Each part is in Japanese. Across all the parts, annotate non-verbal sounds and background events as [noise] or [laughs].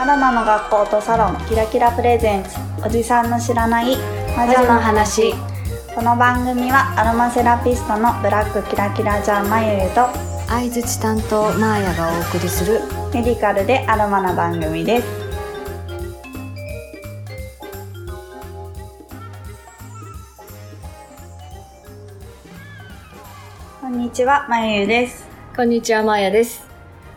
アロマの学校とサロンキラキラプレゼンツ。おじさんの知らない魔魔女の話。この番組はアロマセラピストのブラックキラキラジャーマユユと相づち担当マーヤがお送りするメディカルでアロマな番組です。こんにちはまゆゆです。こんにちはマーヤです。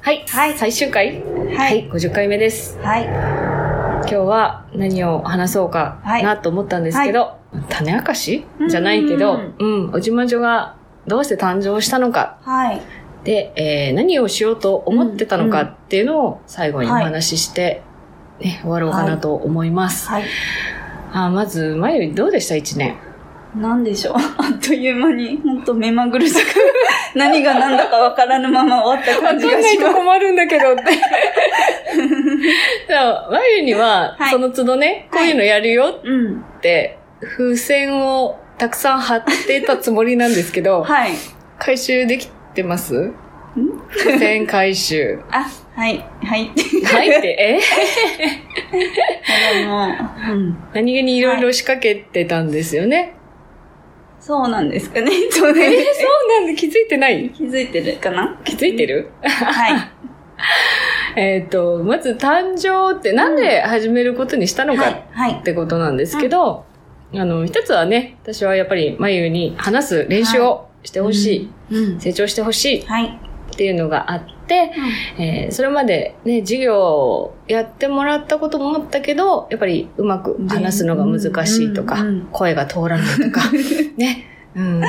はい、はい。最終回はい。50回目です。はい。今日は何を話そうかはい。なと思ったんですけど、種明かし？じゃないけどうんうんおじまじょがどうして誕生したのか。はい。で、えー何をしようと思ってたのかっていうのを最後におはい。話しして、ね、終わろうかなと思います。はい。あまず、まゆどうでした？一年。なんでしょう。[laughs] あっという間に、ほんと目まぐるしく、[laughs] 何が何だかわからぬまま終わった感じがします。困るんだけどって。そうまゆには、はいその都度ね、こういうのやるようん。って、風船をたくさん貼ってたつもりなんですけど、[laughs] はい。回収できてます？風船回収。あ、はい。はい。はいって、え？何気にいろいろ仕掛けてたんですよね。そうなんですかね。そ [laughs] うえー、ね。そうなんだ、気づいてない？気づいてるかな？気づいてる？はい。[laughs] えっと、まず誕生ってなんで始めることにしたのかはい。はいっ。てことなんですけど、あの、一つはね、私はやっぱり眉に話す練習をしてほしい、うん。成長してほしいっはい。ていうのがあって、えーそれまでね、授業をやってもらったこともあったけど、やっぱりうまく話すのが難しいとか、うんうんうん。声が通らないとか、[laughs] ね。うん、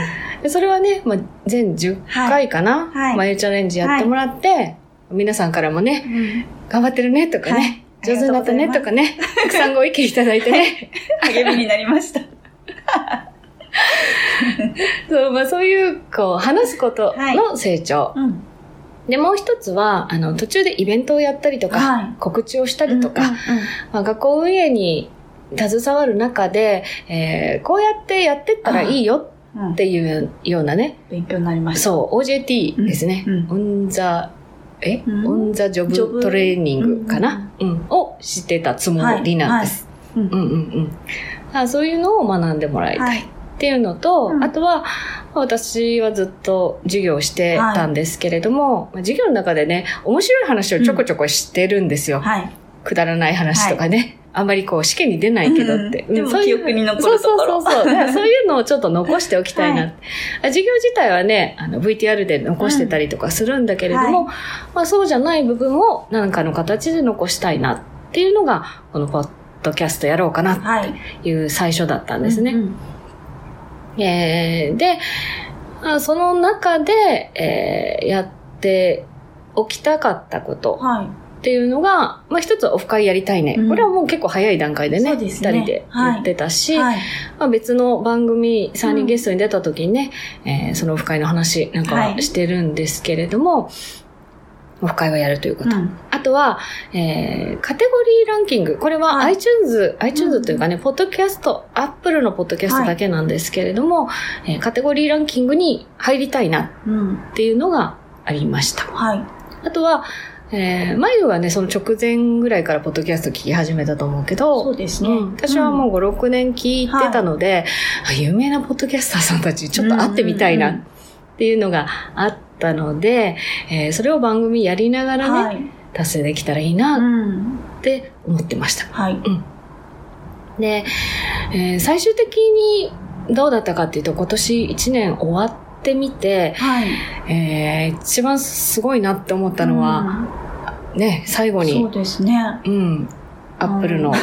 でそれはね、まあ、全10回かな、はい。眉チャレンジやってもらって、皆さんからもね、うん。頑張ってるねとかね、はい。上手になったねとかね、たくさんご意見いただいてね、励みになりました。[laughs] そう、まあそういう、こう、話すことの成長。うん。で、もう一つは、あの、途中でイベントをやったりとか、はい。告知をしたりとか、うんうんまあ、学校運営に携わる中で、えーこうやってやってったらいいようん。っていうようなね、勉強になりました。そう、OJT ですね。うん。オンザ、え、うん。オンザジョブブ。トレーニングかな、うん。をしてたつもりなんです。はい。うん。うんうんあ。そういうのを学んでもらいたい。はい。っていうのと、うんあとは、私はずっと授業をしてたんですけれども、まあ授業の中でね、面白い話をちょこちょこしてるんですよ。はい。くだらない話とかね。あんまりこう試験に出ないけどって。うんでもそういう記憶に残るところそうそうそうそう。そういうのをちょっと残しておきたいな。[laughs] はあ授業自体はね、あの VTR で残してたりとかするんだけれども、うんまあそうじゃない部分を何かの形で残したいなっていうのが、このポッドキャストやろうかなはい。っていう最初だったんですね。うんうんえーで、あその中で、えーやっておきたかったことはい。っていうのが、まあ一つはオフ会やりたいね。うんこれはもう結構早い段階でね、二、ね人で言ってたし、はい。まあ、別の番組3人ゲストに出た時にね、えーそのオフ会の話なんかははいしてるんですけれども、オフ会をやるということ。うんあとは、えーカテゴリーランキング。これははい iTunes、iTunes というかね、ポッドキャスト、Apple のポッドキャストだけなんですけれども、えーカテゴリーランキングに入りたいなうん。っていうのがありました。はい。あとは、えー、眉はね、その直前ぐらいからポッドキャスト聞き始めたと思うけど、そうですね。うん私はもう5、6年聞いてたので、あ有名なポッドキャスターさんたちちょっと会ってみたいなっていうのがあったので、えーそれを番組やりながらね、はい。達成できたらいいうなん。って思ってました。はい。で、えー最終的にどうだったかっていうと、今年1年終わってみて、はい。えー一番すごいなって思ったのは、ね、最後うん、そうに、ですね。うん、アップルの [laughs]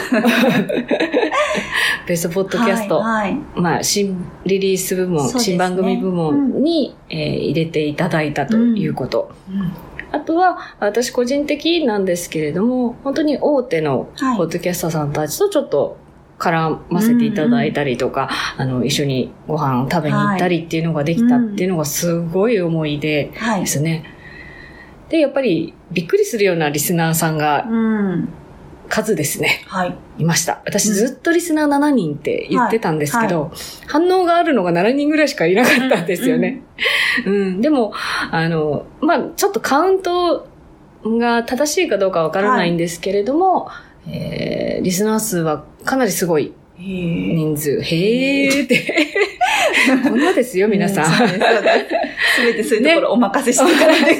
ベストポッドキャスト、はい。はいまあ、新リリース部門、ね新番組部門に、えー入れていただいたということ。うんあとは、私個人的なんですけれども、本当に大手のはいポッドキャスターさんたちとちょっと絡ませていただいたりとか、あの、一緒にご飯を食べに行ったりっていうのができたっていうのがすごい思い出はいで。すね。で、やっぱりびっくりするようなリスナーさんがうん。数ですね。はい。いました。私ずっとリスナー7人って言ってたんですけど、は反応があるのが7人ぐらいしかいなかったんですよね。うん、でも、あの、まあちょっとカウントが正しいかどうかわからないんですけれども、えーリスナー数はかなりすごい。人数。へーって。[laughs] こんなですよ、皆さん。すべてそういうところお任せしてからね。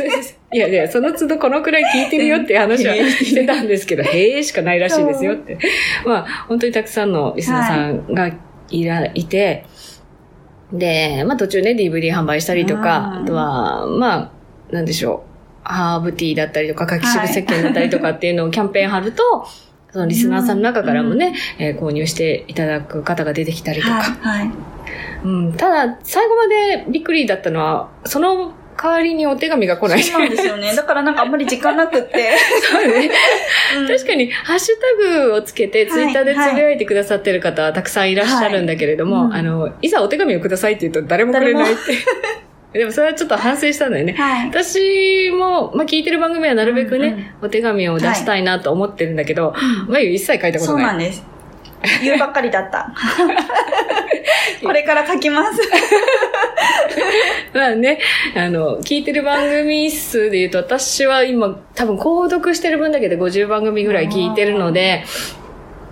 いやいや、その都度このくらい聞いてるよって話はしてたんですけど、へーしかないらしいですよって。まあ、本当にたくさんのリスナーさんがいら、いて、で、まあ途中ね、DVD 販売したりとか、うんあとは、まあ、なんでしょう、ハーブティーだったりとか、柿渋石鹸だったりとかっていうのをキャンペーン貼ると、そのリスナーさんの中からもね、えー購入していただく方が出てきたりとか、はい。はい。うん、ただ、最後までびっくりだったのは、その代わりにお手紙が来ない。そうなんですよね。[laughs] だからなんかあんまり時間なくって。そうね。うん確かに、ハッシュタグをつけて、ツイッターでつぶやいてくださってる方はたくさんいらっしゃるんだけれども、はいうんあの、いざお手紙をくださいって言うと誰もくれないって。[laughs] でもそれはちょっと反省したんだよね。はい。私も、まあ、聞いてる番組はなるべくね、うんうんお手紙を出したいなと思ってるんだけど、まゆ一切書いたことない。そうなんです。言うばっかりだった。[laughs] これから書きます。[laughs] まあね、あの、聞いてる番組数で言うと、私は今、多分購読してる分だけで50番組ぐらい聞いてるので、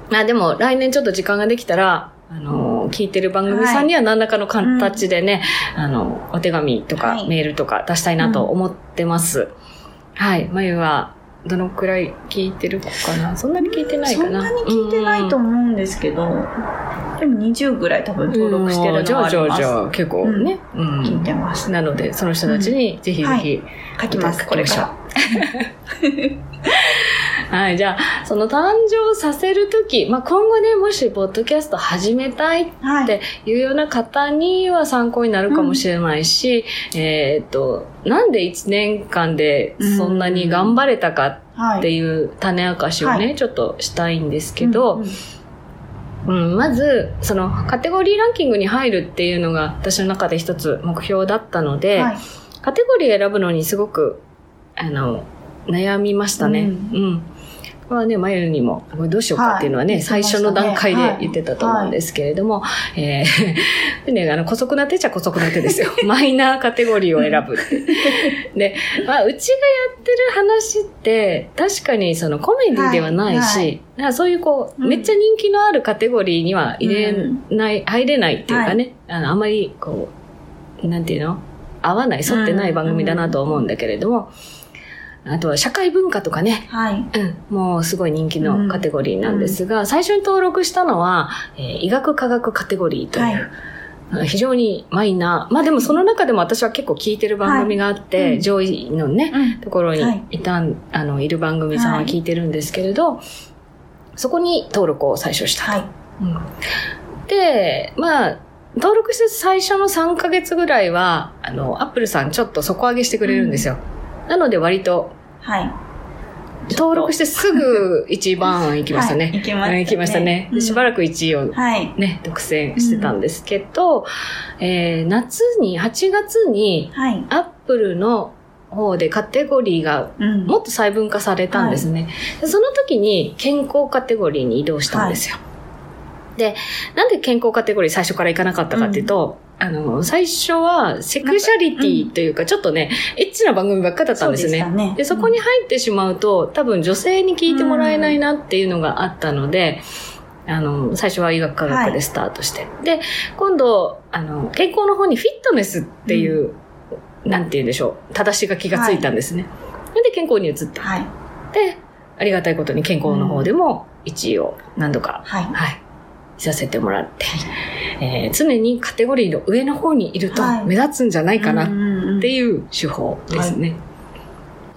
まあでも来年ちょっと時間ができたら、あの、聞いてる番組さんには何らかの形でね、あの、お手紙とかはいメールとか出したいなと思ってます。はい。まゆは、どのくらい聞いてるかな？そんなに聞いてないかな？そんなに聞いてないと思うんですけど、でも20ぐらい多分登録してるのがありじゃあじゃあます。じゃあ結構ね。うん聞いてます。なので、その人たちにぜひぜひ、書きます、これから。[laughs] はい、じゃあ、その誕生させるとき、まあ、今後ね、もし、ポッドキャスト始めたいっはい。ていうような方には参考になるかもしれないし、えーっと、なんで1年間でそんなに頑張れたかはい。っていう種明かしをね、はちょっとしたいんですけど、うんうんうん、まず、そのカテゴリーランキングに入るっていうのが私の中で一つ目標だったので、はい。カテゴリー選ぶのにすごく、あの、悩みましたね。ううんん。まあね、マユにも、これどうしようかっていうのはね、はい最初の段階ではい言ってたと思うんですけれども、えー [laughs] でね、あの、古速な手ちゃ古速な手ですよ。[laughs] マイナーカテゴリーを選ぶって。で、まあ、うちがやってる話って、確かにそのコメディではないし、はそういうこう、うんめっちゃ人気のあるカテゴリーには入れない、入れないっていうかね、あの、あまりこう、なんていうの？合わない、沿ってない番組だなと思うんだけれども、あとは社会文化とかね、はい。うん、もうすごい人気のカテゴリーなんですが、最初に登録したのは、えー医学科学カテゴリーという、はいあ非常にマイナー。まあでもその中でも私は結構聞いてる番組があって、はいうん上位のね、うんところにはいいたん、あの、いる番組さんは聞いてるんですけれど、そこに登録を最初したと。はい。うんで、まあ、登録して最初の3ヶ月ぐらいは、あの、アップルさんちょっと底上げしてくれるんですよ。なので割と、はい。登録してすぐ一番行きましたね。はい行きましたねしばらく1位をはい。ね、独占してたんですけど、えー夏に、8月に、はい。アップルの方でカテゴリーがうんもっと細分化されたんですね。でその時に健康カテゴリーに移動したんですよ。で、なんで健康カテゴリー最初から行かなかったかっていうと、あの、最初はセクシャリティというか、ちょっとね、エッチな番組ばっかだったんですね。そねで、そこに入ってしまうと、多分女性に聞いてもらえないなっていうのがあったので、あの、最初は医学科学でスタートして。で、今度、あの、健康の方にフィットネスっていう、なんて言うんでしょう、正しが気がついたんですね。で、健康に移って。はい。で、ありがたいことに健康の方でも1位を何度か、はい。はい、させてもらって、えー常にカテゴリーの上の方にいるとはい目立つんじゃないかなっなていう手法ですね。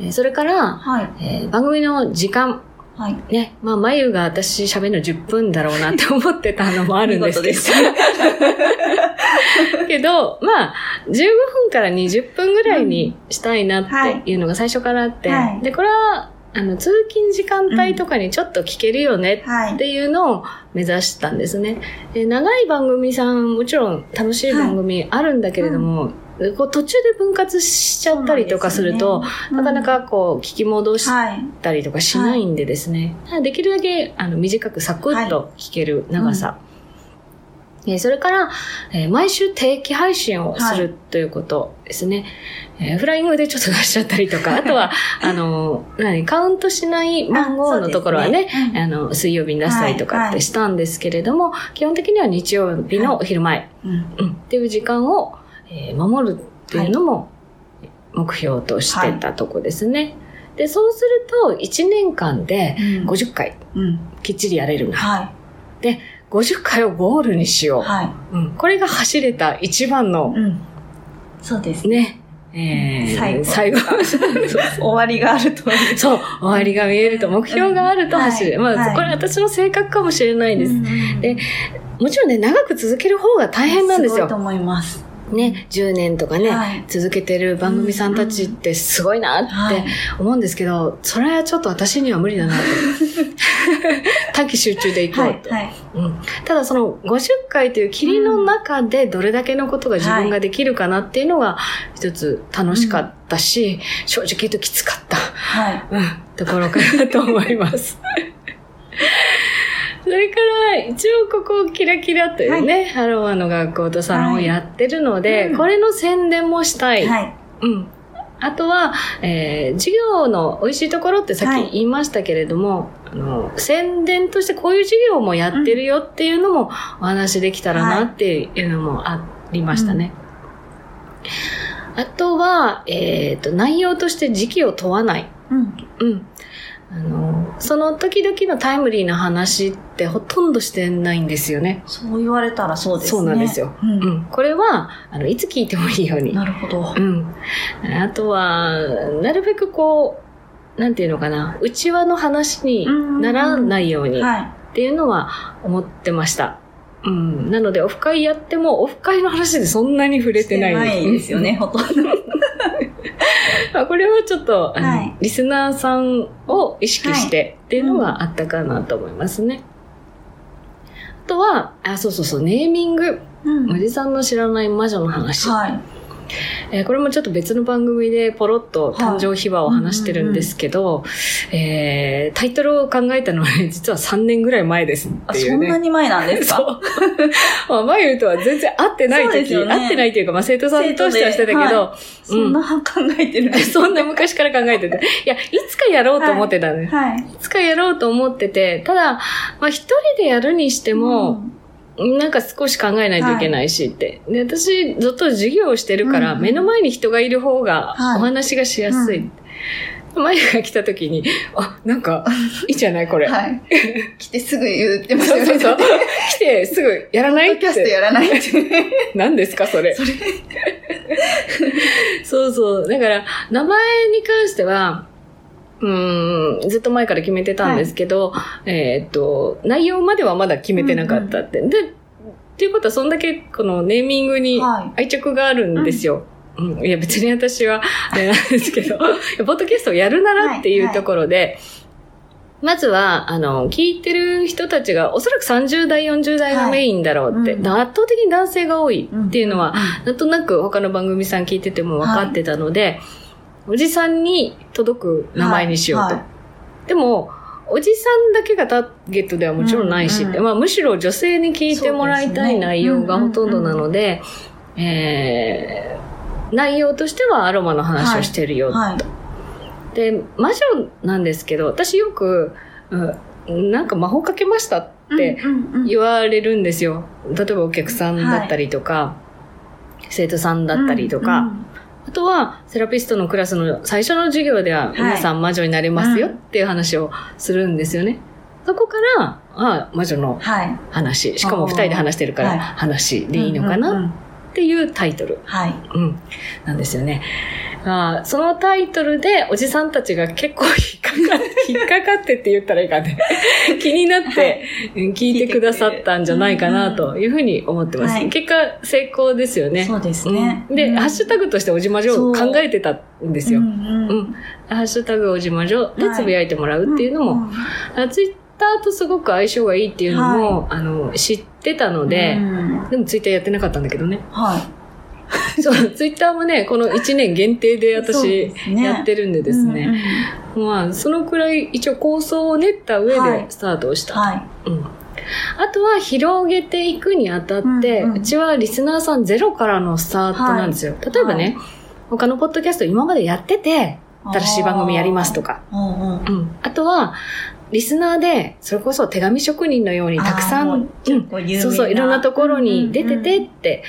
えーそれから、はい。えー番組の時間、はい。ね、まあ、眉が私喋るの10分だろうなって思ってたのもあるんですけど。[laughs] けど、まあ、15分から20分ぐらいにしたいなっていうのが最初からあって、はいで、これは、あの、通勤時間帯とかにちょっと聞けるよねはい。っていうのを目指したんですね。で長い番組さん、もちろん楽しい番組あるんだけれども、こう途中で分割しちゃったりとかすると、なかなかこう聞き戻しはい。たりとかしないんでですね、できるだけあの短くサクッと聞ける長さえーそれから、えー毎週定期配信をするということですね。えーフライングでちょっと出しちゃったりとか、[laughs] あとは、あの、何、カウントしない番号のところはね、あねうんあの、水曜日に出したりとかってしたんですけれども、基本的には日曜日のお昼前、うん。うん、っていう時間を、えー守るっていうのも目標としてたとこですね。で、そうすると、1年間でうん50回うん。きっちりやれるな。は50回をゴールにしよい。はう。うん、これが走れた一番い。の、うん。そうですね。ね、えー最後最後。[laughs] 終わりがあると。そう、終わりが見えると、目標があると走る。まあ、うんはいこれ私の性格かもしれないです。うんでもちろんね、長く続ける方が大変なんですよすごいと。思います。ね、10年とかね、はい続けてる番組さんたちってすごいなって思うんですけど、それはちょっと私には無理だなと。[laughs] 短期集中でいこはい。うと。はい。うんただその50回という霧の中でどれだけのことが自分ができるかなっていうのが一つ楽しかったし、正直言うときつかった、はい。うん、ところかなと思います。[laughs] それから、一応ここ、キラキラというね、ハローワの学校とサロンをやってるので、うんこれの宣伝もしたい。はい。うん。あとは、えー授業の美味しいところってさっはいき言いましたけれども、あの、宣伝としてこういう授業もやってるよっていうのもお話できたらなっていうのもありましたね。あとは、えっ、と、内容として時期を問わない。うん。うん。あの、その時々のタイムリーな話ってほとんどしてないんですよね。そう言われたらそうですね。そうなんですよ。う。うんん。これは、あの、いつ聞いてもいいように。なるほどう。ん。あとは、なるべくこう、なんていうのかな、内輪の話にならないようにっはていうのは思ってました。うん。なので、オフ会やっても、オフ会の話でそんなに触い。れてない。ないですよね、ほとんど。[laughs] まあこれはちょっと、はいリスナーさんを意識してっていうのがあったかなと思いますね。あとは、あ、そうそうそう、ネーミング。うんおじさんの知らない魔女の話。はい。えーこれもちょっと別の番組でポロッと誕生秘話を話してるんですけど、えータイトルを考えたのはね、[laughs] 実は3年ぐらい前ですっあ、ていうんね。そなに前なんですそうか。まあ、マユとは全然会ってない時、ね会ってないというか、まあ、生徒さんとしてはしてたけど、はそんな考えてるんです [laughs] そんな昔から考えてて。いや、いつかやろうと思ってたのよ。はい。いつかやろうと思ってて、ただ、まあ、一人でやるにしても、なんか少し考えないといけないしって。で、私、ずっと授業をしてるから、うんうん目の前に人がいる方がはいお話がしやすい。うんマユが来た時に、あ、なんか、[laughs] いいじゃないこれ。はい。来てすぐ言ってましたよね。そうそうそう。来て、すぐやらないっポッドキャストて。やらないって。[laughs] 何ですか、それ。それ。そうそう。だから、名前に関しては、うーん、ずっと前から決めてたんですけど、えーっと、内容まではまだ決めてなかったって。で、っていうことは、そんだけこのネーミングにはい。愛着があるんですよ。うん、いや、別に私は、[laughs] あれなんですけど、[laughs] ポッドキャストをやるならっていうところで、まずは、あの、聞いてる人たちが、おそらく30代、40代がメインだろうって、はいうん。圧倒的に男性が多いっていうのは、なんとなく他の番組さん聞いてても分かってたので、おじさんに届く名前にしようと。はい。でも、おじさんだけがターゲットではもちろんないし、うんうんまあ、むしろ女性に聞いてもらいたい内容がほとんどなので、うんえー内容としてはアロマの話をしてるよ、はい。で、魔女なんですけど、私よく、うんなんか魔法かけましたってうんうん言われるんですよ。例えばお客さんだったりとか、生徒さんだったりとか、うんあとは、セラピストのクラスの最初の授業では、い。皆さん魔女になれますようんっていう話をするんですよね。そこから、あ魔女のはい。話、しかも二人で話してるから、はい。話でいいのかなっていうタイトル、はい。うん、なんですよね。あそのタイトルで、おじさんたちが結構引っかかって、[laughs] 引っかかってって言ったらいいかね。気になって、うん聞いてくださったんじゃないかなというふうに思ってます。はい結果、成功ですよね。そうですね。うんで、うんハッシュタグとしておじまじょを考えてたんですよ。ううんんうんハッシュタグおじまじょではいつぶやいてもらうっていうのも、あツイッターとすごく相性がいいっていうのも、あの、知ってたので、うんでもツイッターやってなかったんだけどね。はい。[laughs] そう、ツイッターもね、この1年限定で私やってるんでですね。まあ、そのくらい一応構想を練った上ではいスタートをした。はうん。あとは広げていくにあたって、ううんうんちはリスナーさんゼロからのスタートなんですよ。例えばね、他のポッドキャスト今までやってて、新しい番組やりますとか。うんうん。うん。あとは、リスナーで、それこそ手紙職人のようにたくさん、うそうそう、いろんなところに出ててって、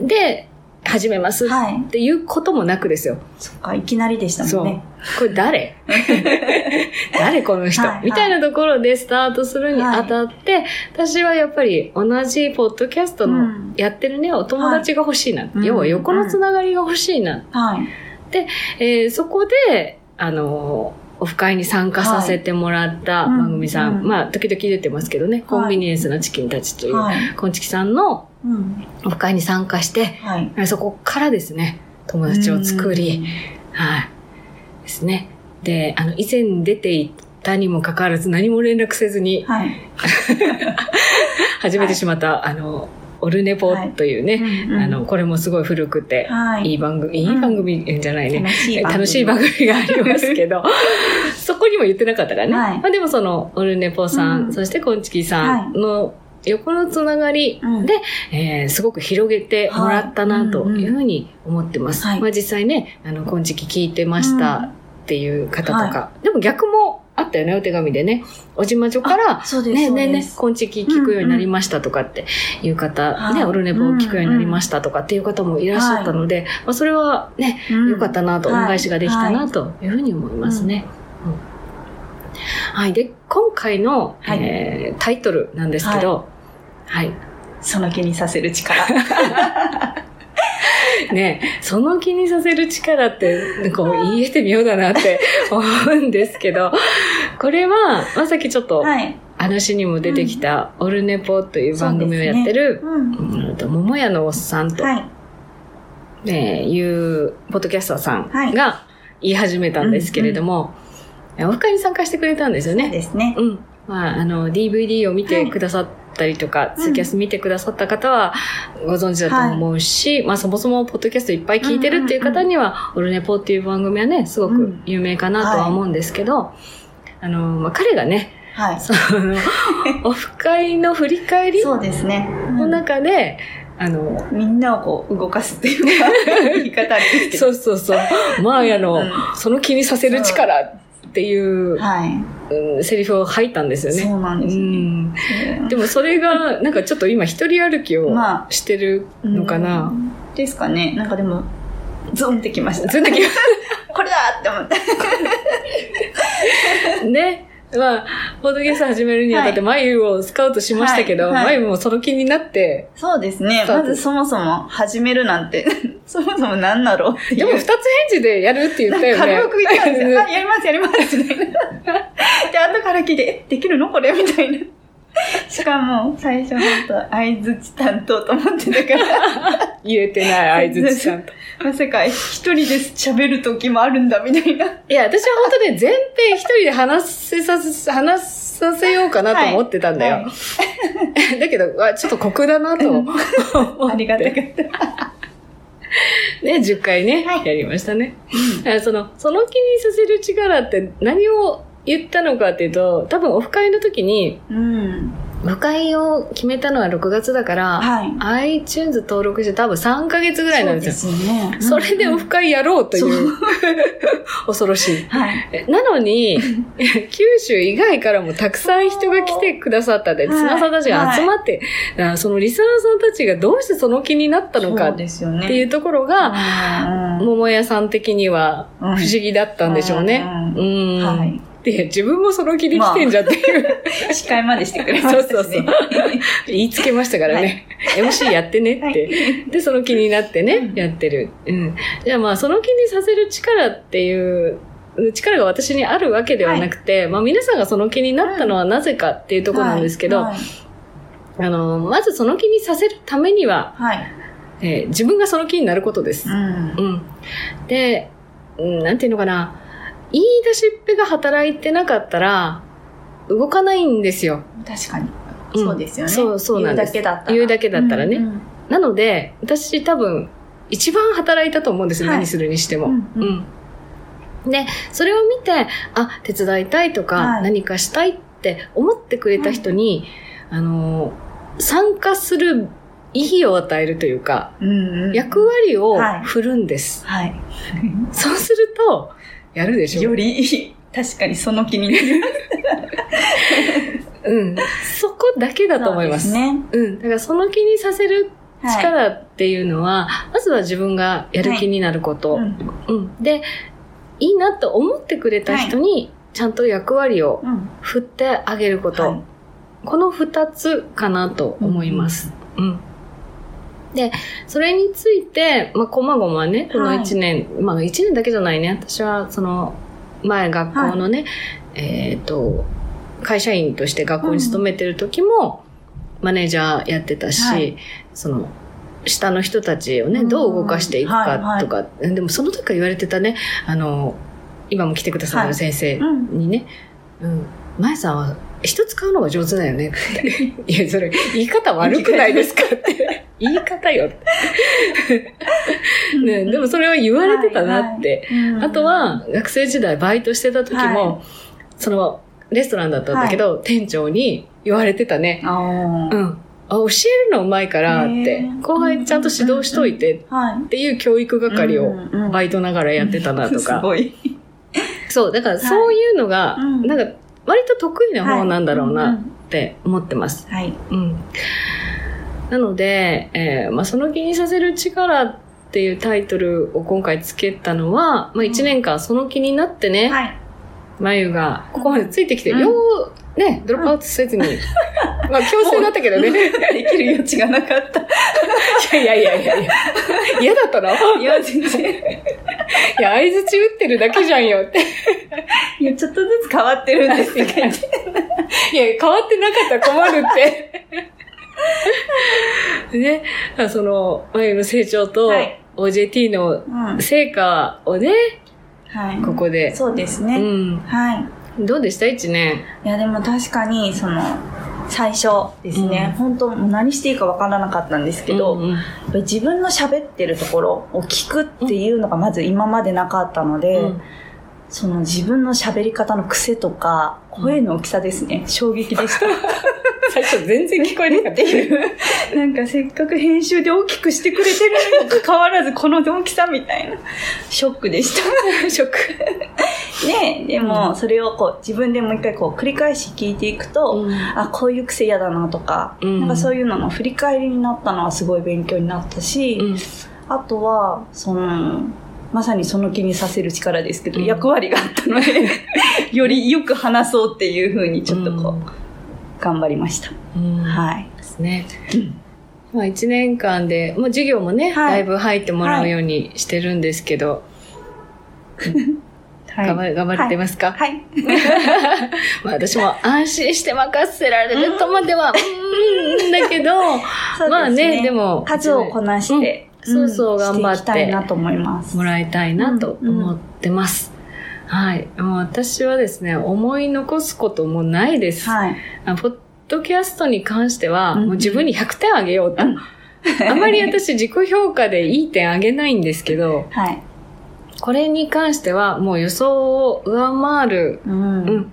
で、始めますはいっていうこともなくですよ。そっか、いきなりでしたもんね。。これ誰？[laughs] 誰この人、はいはいみたいなところでスタートするにあたって、私はやっぱり同じポッドキャストのうんやってるね、お友達が欲しいな。うん要は横のつながりが欲しいな。はい。えーそこで、あのーオフ会に参加させてもらったはい番組さん、うんうんまあ、時々出てますけどね、コンビニエンスなチキンたちという、はい。こんちきさんのうん。オフ会に参加して、はい。そこからですね、友達を作り、はい。ですね。で、あの、以前出ていたにもかかわらず何も連絡せずにうん。はい。[laughs] [laughs] 始めてしまった、あの、オルネポというね、うんうん。あの、これもすごい古くて、はい。いい番組、いい番組じゃないね。楽しい番組。楽しい番組がありますけど、[laughs] そこにも言ってなかったからね。はい。まあでもその、オルネポさん、うん。そしてコンチキさんの横のつながりうん。で、えーすごく広げてもらったなというふうに思ってます。はい。まあ実際ね、あの、コンチキ聞いてましたっていう方とか、でも逆もあったよね、お手紙でね。おじまちょから。ねねえね聞くようになりましたとかっていう方、はいね、オルネポを聞くようになりましたとかっていう方もいらっしゃったので、まあそれはね、うんよかったなと、はい恩返しができたなというふうに思いますね。うんはい。で、今回の、はいえータイトルなんですけど、はい。その気にさせる力。[laughs] [laughs] ね、その気にさせる力って、こう言えてみようだなって [laughs] 思うんですけど、これは、まあ、さっきちょっとはい。話にも出てきた、オルネポという番組をやってる、桃屋のおっさんと、はい。えーいう、ポッドキャスターさんはいが言い始めたんですけれども、オフ会に参加してくれたんですよそうね。ですね。うん。まあ、あの、DVD を見てくださったりとか、うんツイキャス見てくださった方はご存知だと思うし、まあ、そもそもポッドキャストいっぱい聞いてるっていう方には、オルネポっていう番組はね、すごく有名かなとは思うんですけど、あの、まあ、彼がね、はい。その、[laughs] オフ会の振り返りそうですね。の中で、あの、みんなをこう動かすっていうか、[laughs] 言い方ですけど。そうそうそう、マーヤのうん。その気にさせる力っていう、はい。うんセリフを吐いたんですよね。そうなんですうね。んでもそれが、なんかちょっと今一人歩きをまあしてるのかな。うんですかね。なんかでも、ゾンってきました。ずんだけ、[laughs] これだって思って。[laughs] ね。まあ、ポッドキャスト始めるにあたって、はい眉をスカウトしましたけど、眉もその気になって、そうですね。まずそもそも始めるなんて、[laughs] そもそも何だろう。でも二つ返事でやるって言ったよね。軽く言ったんですよ。あ、やります、やります。[laughs] で、後から聞いて、え、できるのこれ？みたいな。[laughs] しかも、最初、ほんと、相づち担当と思ってたから、[laughs] 言えてない相づちちゃんと。[laughs] まさか、一人で喋る時もあるんだ、みたいな。いや、私は本当ね、全編一人で話せさせ、話させようかなと思ってたんだよ。はいだけど、わちょっと酷だなと思って。ありがたかった。ね、10回ね、はいやりましたね。その、その気にさせる力って何を言ったのかっていうと、多分オフ会の時に、うん。オフ会を決めたのは6月だから、はい。iTunes 登録して多分3ヶ月ぐらいなんですよ。そうですね。それでオフ会やろうといそうう、[laughs] 恐ろしい。はい。えなのに、[laughs] 九州以外からもたくさん人が来てくださったんで、リスナーさんたちが集まって、だからそのリスナーさんたちがどうしてその気になったのかっですよね。ていうところが、うん桃屋さん的には不思議だったんでしょうね。ううん。はい。で、自分もその気で来てんじゃんっていう、司会までしてくれましたしね。そうそうそう言いつけましたからね。MC やってねって。で、その気になってね、やってる。うん。じゃあまあ、その気にさせる力っていう、力が私にあるわけではなくて、まあ皆さんがその気になったのはなぜかっていうところなんですけど、はい。あの、まずその気にさせるためには、はい。えー自分がその気になることです。うん。うん。で、うんなんていうのかな。言い出しっぺが働いてなかったら、動かないんですよ。確かに。うんそうですよね。そうそうなんです言うだけだったら。言うだけだったらねうんうんなので、私多分、一番働いたと思うんですよ。はい何するにしても。うんうんうんで、それを見て、あ、手伝いたいとか、はい何かしたいって思ってくれた人に、あの、参加する意義を与えるというか、うんうん役割をはい振るんです。はい。そうすると、やるでしょより、確かにその気になる。うん。そこだけだと思います。そうですね。うん。だからその気にさせるはい。力っていうのは、まずは自分がやる気になること。うんうん。で、いいなと思ってくれた人に、ちゃんと役割をうん。振ってあげること。はいこの二つかなと思います。うん。で、それについて、まあ、こまごまね、このはい。一年、まあ一年だけじゃないね。私は、その、前学校のね、えっ、と、会社員として学校に勤めてる時も、マネージャーやってたし、はい。その、下の人たちをね、うん。どう動かしていくはいはい。かとか、でもその時から言われてたね、あの、今も来てくださる先生うん。にね、うん、前さんは人使うのが上手だよねって。[laughs] いや、それ、言い方悪くないですか？って。言い方よって。ね、でもそれは言われてたなって。うんあと、は、学生時代バイトしてた時も、はその、レストランだったんだけど、店長に言われてたね。うん。あ、教えるのうまいからって後輩ちゃんと指導しといてはい。っていう教育係をバイイトながらやってたなとか。[laughs] すごい。そう、だからそういうのが、うんなんか、割と得意な方なんだろうはないって思ってます。はい。うん。なので、えーまあ、その気にさせる力っていうタイトルを今回つけたのは、まあ、1年間その気になってね、はい。まゆがここまでついてきて、うんよう、ね、ドロップアウトせずに、[laughs] まあ、強制だったけどね。できる余地がなかった。[laughs] いやいやいやいやいや、嫌だったの？いや、全然。いや、相づち打ってるだけじゃんよって。[laughs] いや、ちょっとずつ変わってるんですって書いて。いや、変わってなかったら困るって。[laughs] ね、その、眉の成長とはい OJT のうん。成果をね、はい。ここで。そうですね。うん。はい。どうでした？一年。いや、でも確かに、その、最初ですね、うん本当何していいかわからなかったんですけど、うん自分の喋ってるところを聞くっていうのがまず今までなかったので、うんその自分の喋り方の癖とか、声の大きさですね、衝撃でした。[laughs] 最初全然聞こえなかっ [laughs] ったて。いう、なんかせっかく編集で大きくしてくれてるにもかかわらずこの大きさみたいな、ショックでした。ショック。ねでもそれをこう自分でもう一回こう繰り返し聞いていくと、うん。あ、こういう癖嫌だなとか、うん。なんかそういうのの振り返りになったのはすごい勉強になったし、うん。あとは、その、まさにその気にさせる力ですけど、うん。役割があったので、[laughs] よりよく話そうっていうふうにちょっとこう、頑張りました。うん。はい。ですね。まあ一年間で、もう授業もね、はい。だいぶ入ってもらうようにしてるんですけど、はい。頑張れ頑張れてますか、はい。[laughs] まあ私も安心して任せられるとまでは、[laughs] うーん、だけど、まあね、でも、数をこなして、うんそうそうん頑張ってたいなと思います。もらいたいなと思ってます。はい。もう私はですね、思い残すこともないです。はい。あポッドキャストに関しては、うんもう自分に100点あげようと。うんあまり私自己評価でいい点あげないんですけど、はい。これに関してはもう予想を上回る、う。うんん、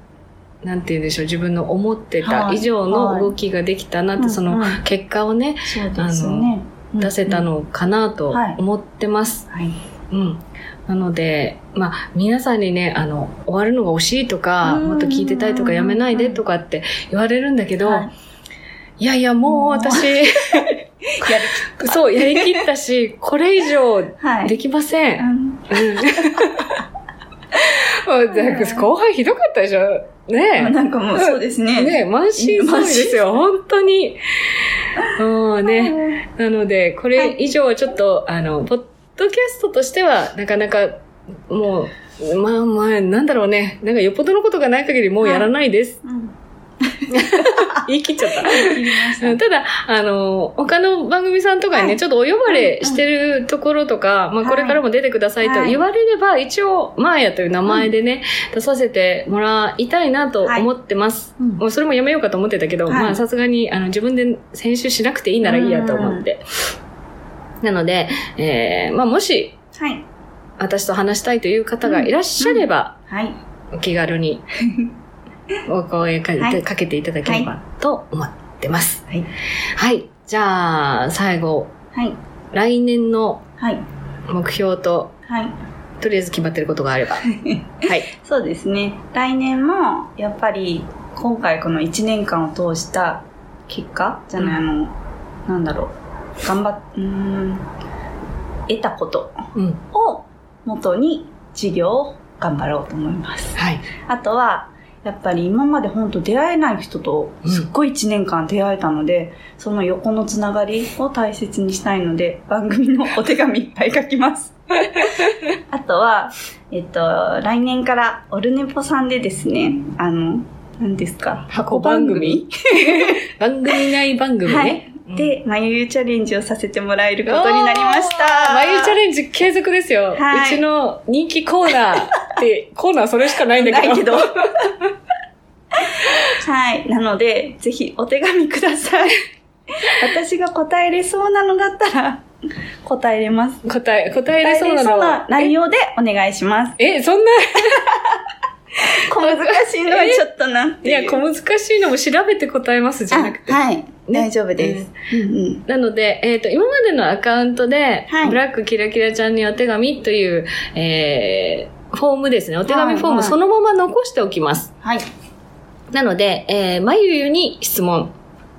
なんて言うんでしょう、自分の思ってた以上の動きができたなって、はいそのうんうん結果をね、そうですね。出せたうん。のかなとはい思ってます。はい。うん。なので、まあ、皆さんにね、あの、終わるのが惜しいとか、うんもっと聞いてたいとか、やめないでとかって言われるんだけど、はいい、やいや、もう私、[laughs] やるそう、やりきったし、これ以上はい。できません。うんうん。[laughs] もう後輩ひどかったでしょ？ねなんかもうそうですえ。ね。ねえ、満身創痍ですよ、本当に。もうね。なので、これ以上はちょっと、あの、ポッドキャストとしては、なかなか、もう、まあまあ、なんだろうね。なんかよっぽどのことがない限りもうやらないです。うん。言い切っちゃった。た。だ、あの、他の番組さんとかにね、はい。ちょっとお呼ばれしてるところとか、まあ、はいこれからも出てくださいと言われれば、一応、マーヤという名前でね、出させてもらいたいなと思ってます。うん。もうそれもやめようかと思ってたけど、はい。まあ、さすがに、あの、自分で編集しなくていいならいいやと思って。なので、えー、まあ、もし、はい。私と話したいという方がいらっしゃれば、はい。お気軽に、[laughs] お声かけ,、はいかけていただければと思ってます。はい。はい。じゃあ、最後、はい。来年のはい。目標と、はい。とりあえず決まってることがあれば。はい。[laughs] そうですね。来年も、やっぱり、今回この1年間を通した結果じゃない、うんあの、なんだろう。頑張っ、うーん、得たことうん。を元に事業を頑張ろうと思います。はい。あとは、やっぱり今まで本当出会えない人とすっごい1年間出会えたので、その横のつながりを大切にしたいので、番組のお手紙いっぱい書きます。[laughs] あとは、えっと、来年からオルネポさんでですね、あの、何ですか箱番組？[laughs] 番組内番組ね。はい。うん、で、まゆゆチャレンジをさせてもらえることになりました。まゆチャレンジ継続ですよ。はいうちの人気コーナーって、[laughs] コーナーそれしかないんだけど。ないけど。[laughs] はい。なので、ぜひお手紙ください。私が答えれそうなのだったら、答えれます。答え、答えれ答えれそうなのそうな内容でお願いします。え、そんな、[laughs] [laughs] 小難しいのはちょっとなっていう。いや、小難しいのも調べて答えますじゃなくて。あはい。大丈夫です。うんうん。なので、えっ、と、今までのアカウントで、はいブラックキラキラちゃんにお手紙という、えー、フォームですね。お手紙フォーム、はいはいそのまま残しておきます。はい。なので、えー、まゆゆに質問。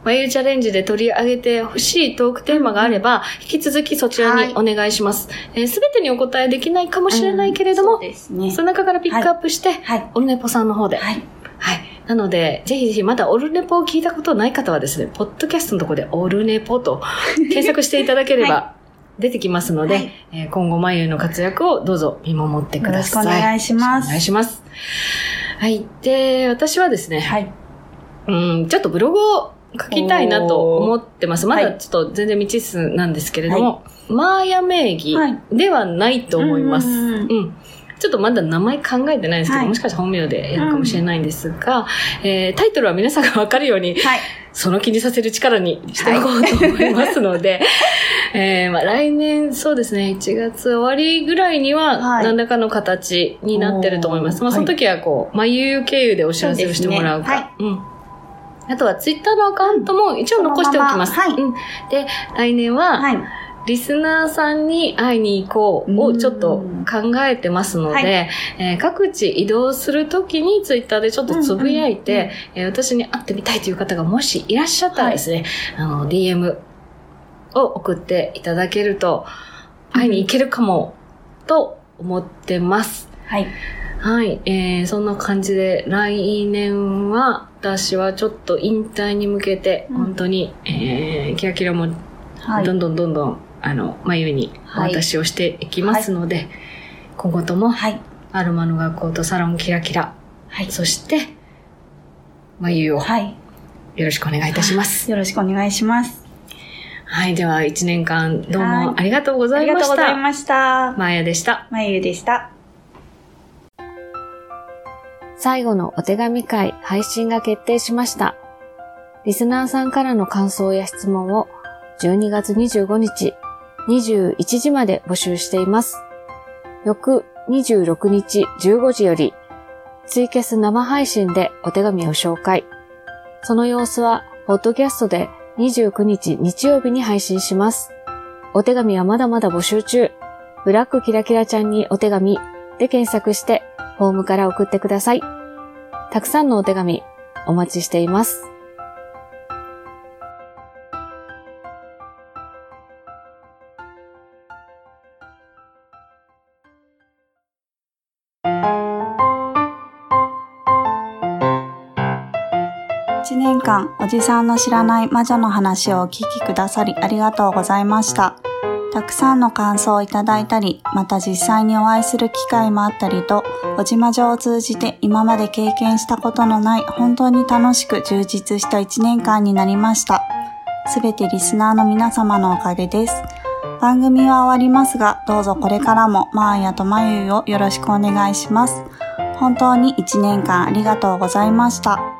まゆゆチャレンジで取り上げてほしいトークテーマがあれば、引き続きそちらにお願いします。えーすべてにお答えできないかもしれないけれども、そうですね。その中からピックアップして、はい。オルネポさんの方で。はい。はい。なので、ぜひぜひまだオルネポを聞いたことない方はですね、ポッドキャストのところでオルネポと [laughs] 検索していただければは出てきますので、はいえー今後まゆの活躍をどうぞ見守ってくよろしください。お願いします。お願いします。はい。で、私はですね、はい。うん、ちょっとブログを書きたいなと思ってます。まだはいちょっと全然未知数なんですけれども、マーヤ名義はいではないと思います。うんうんうんうん。ちょっとまだ名前考えてないんですけど、はいもしかしたら本名でやるかもしれないんですが、えータイトルは皆さんがわかるように、はい。その気にさせる力にしていこうと思いますので、[laughs] えーまあ、来年、そうですね、1月終わりぐらいには、はい何らかの形になってると思います。まあ、その時は、こう、まゆゆ経由でお知らせをしてもらうか。そうねうん。あとは、ツイッターのアカウントも一応残しておきます。ままはいうん。で、来年は、はい。リスナーさんに会いに行こうをちょっと考えてますので、はいえー各地移動するときにツイッターでちょっとつぶやいて、うんうんうんえー私に会ってみたいという方がもしいらっしゃったらですね、あの、DM を送っていただけると、会いに行けるかも、と思ってます。はい。はい、えー、そんな感じで、来年は、私はちょっと引退に向けて、うん本当に、えー、キラキラもはい。どんどんどんどん、あの、眉にお渡しをしていきますので、今後とも、はい。アロマの学校とサロンキラキラ、はい。そして、眉をはい。よろしくお願いいたします。よろしくお願いします。はい、では一年間どうはいもありがとうごあざいましりがとうございた。ました。マーヤでした。まゆゆでした。最後のお手紙会配信が決定しました。リスナーさんからの感想や質問を12月25日21時まで募集しています。翌26日15時よりツイキャス生配信でお手紙を紹介。その様子は、ポッドキャストで29日日曜日に配信します。お手紙はまだまだ募集中。ブラックキラキラちゃんにお手紙で検索して、フォームから送ってください。たくさんのお手紙、お待ちしています。1年間おじさんの知らない魔女の話をお聞きくださりありがとうございました。たくさんの感想をいただいたり、また実際にお会いする機会もあったりと、おじまじょを通じて今まで経験したことのない本当に楽しく充実した1年間になりました。すべてリスナーの皆様のおかげです。番組は終わりますが、どうぞこれからもマーヤとマユユをよろしくお願いします。本当に1年間ありがとうございました。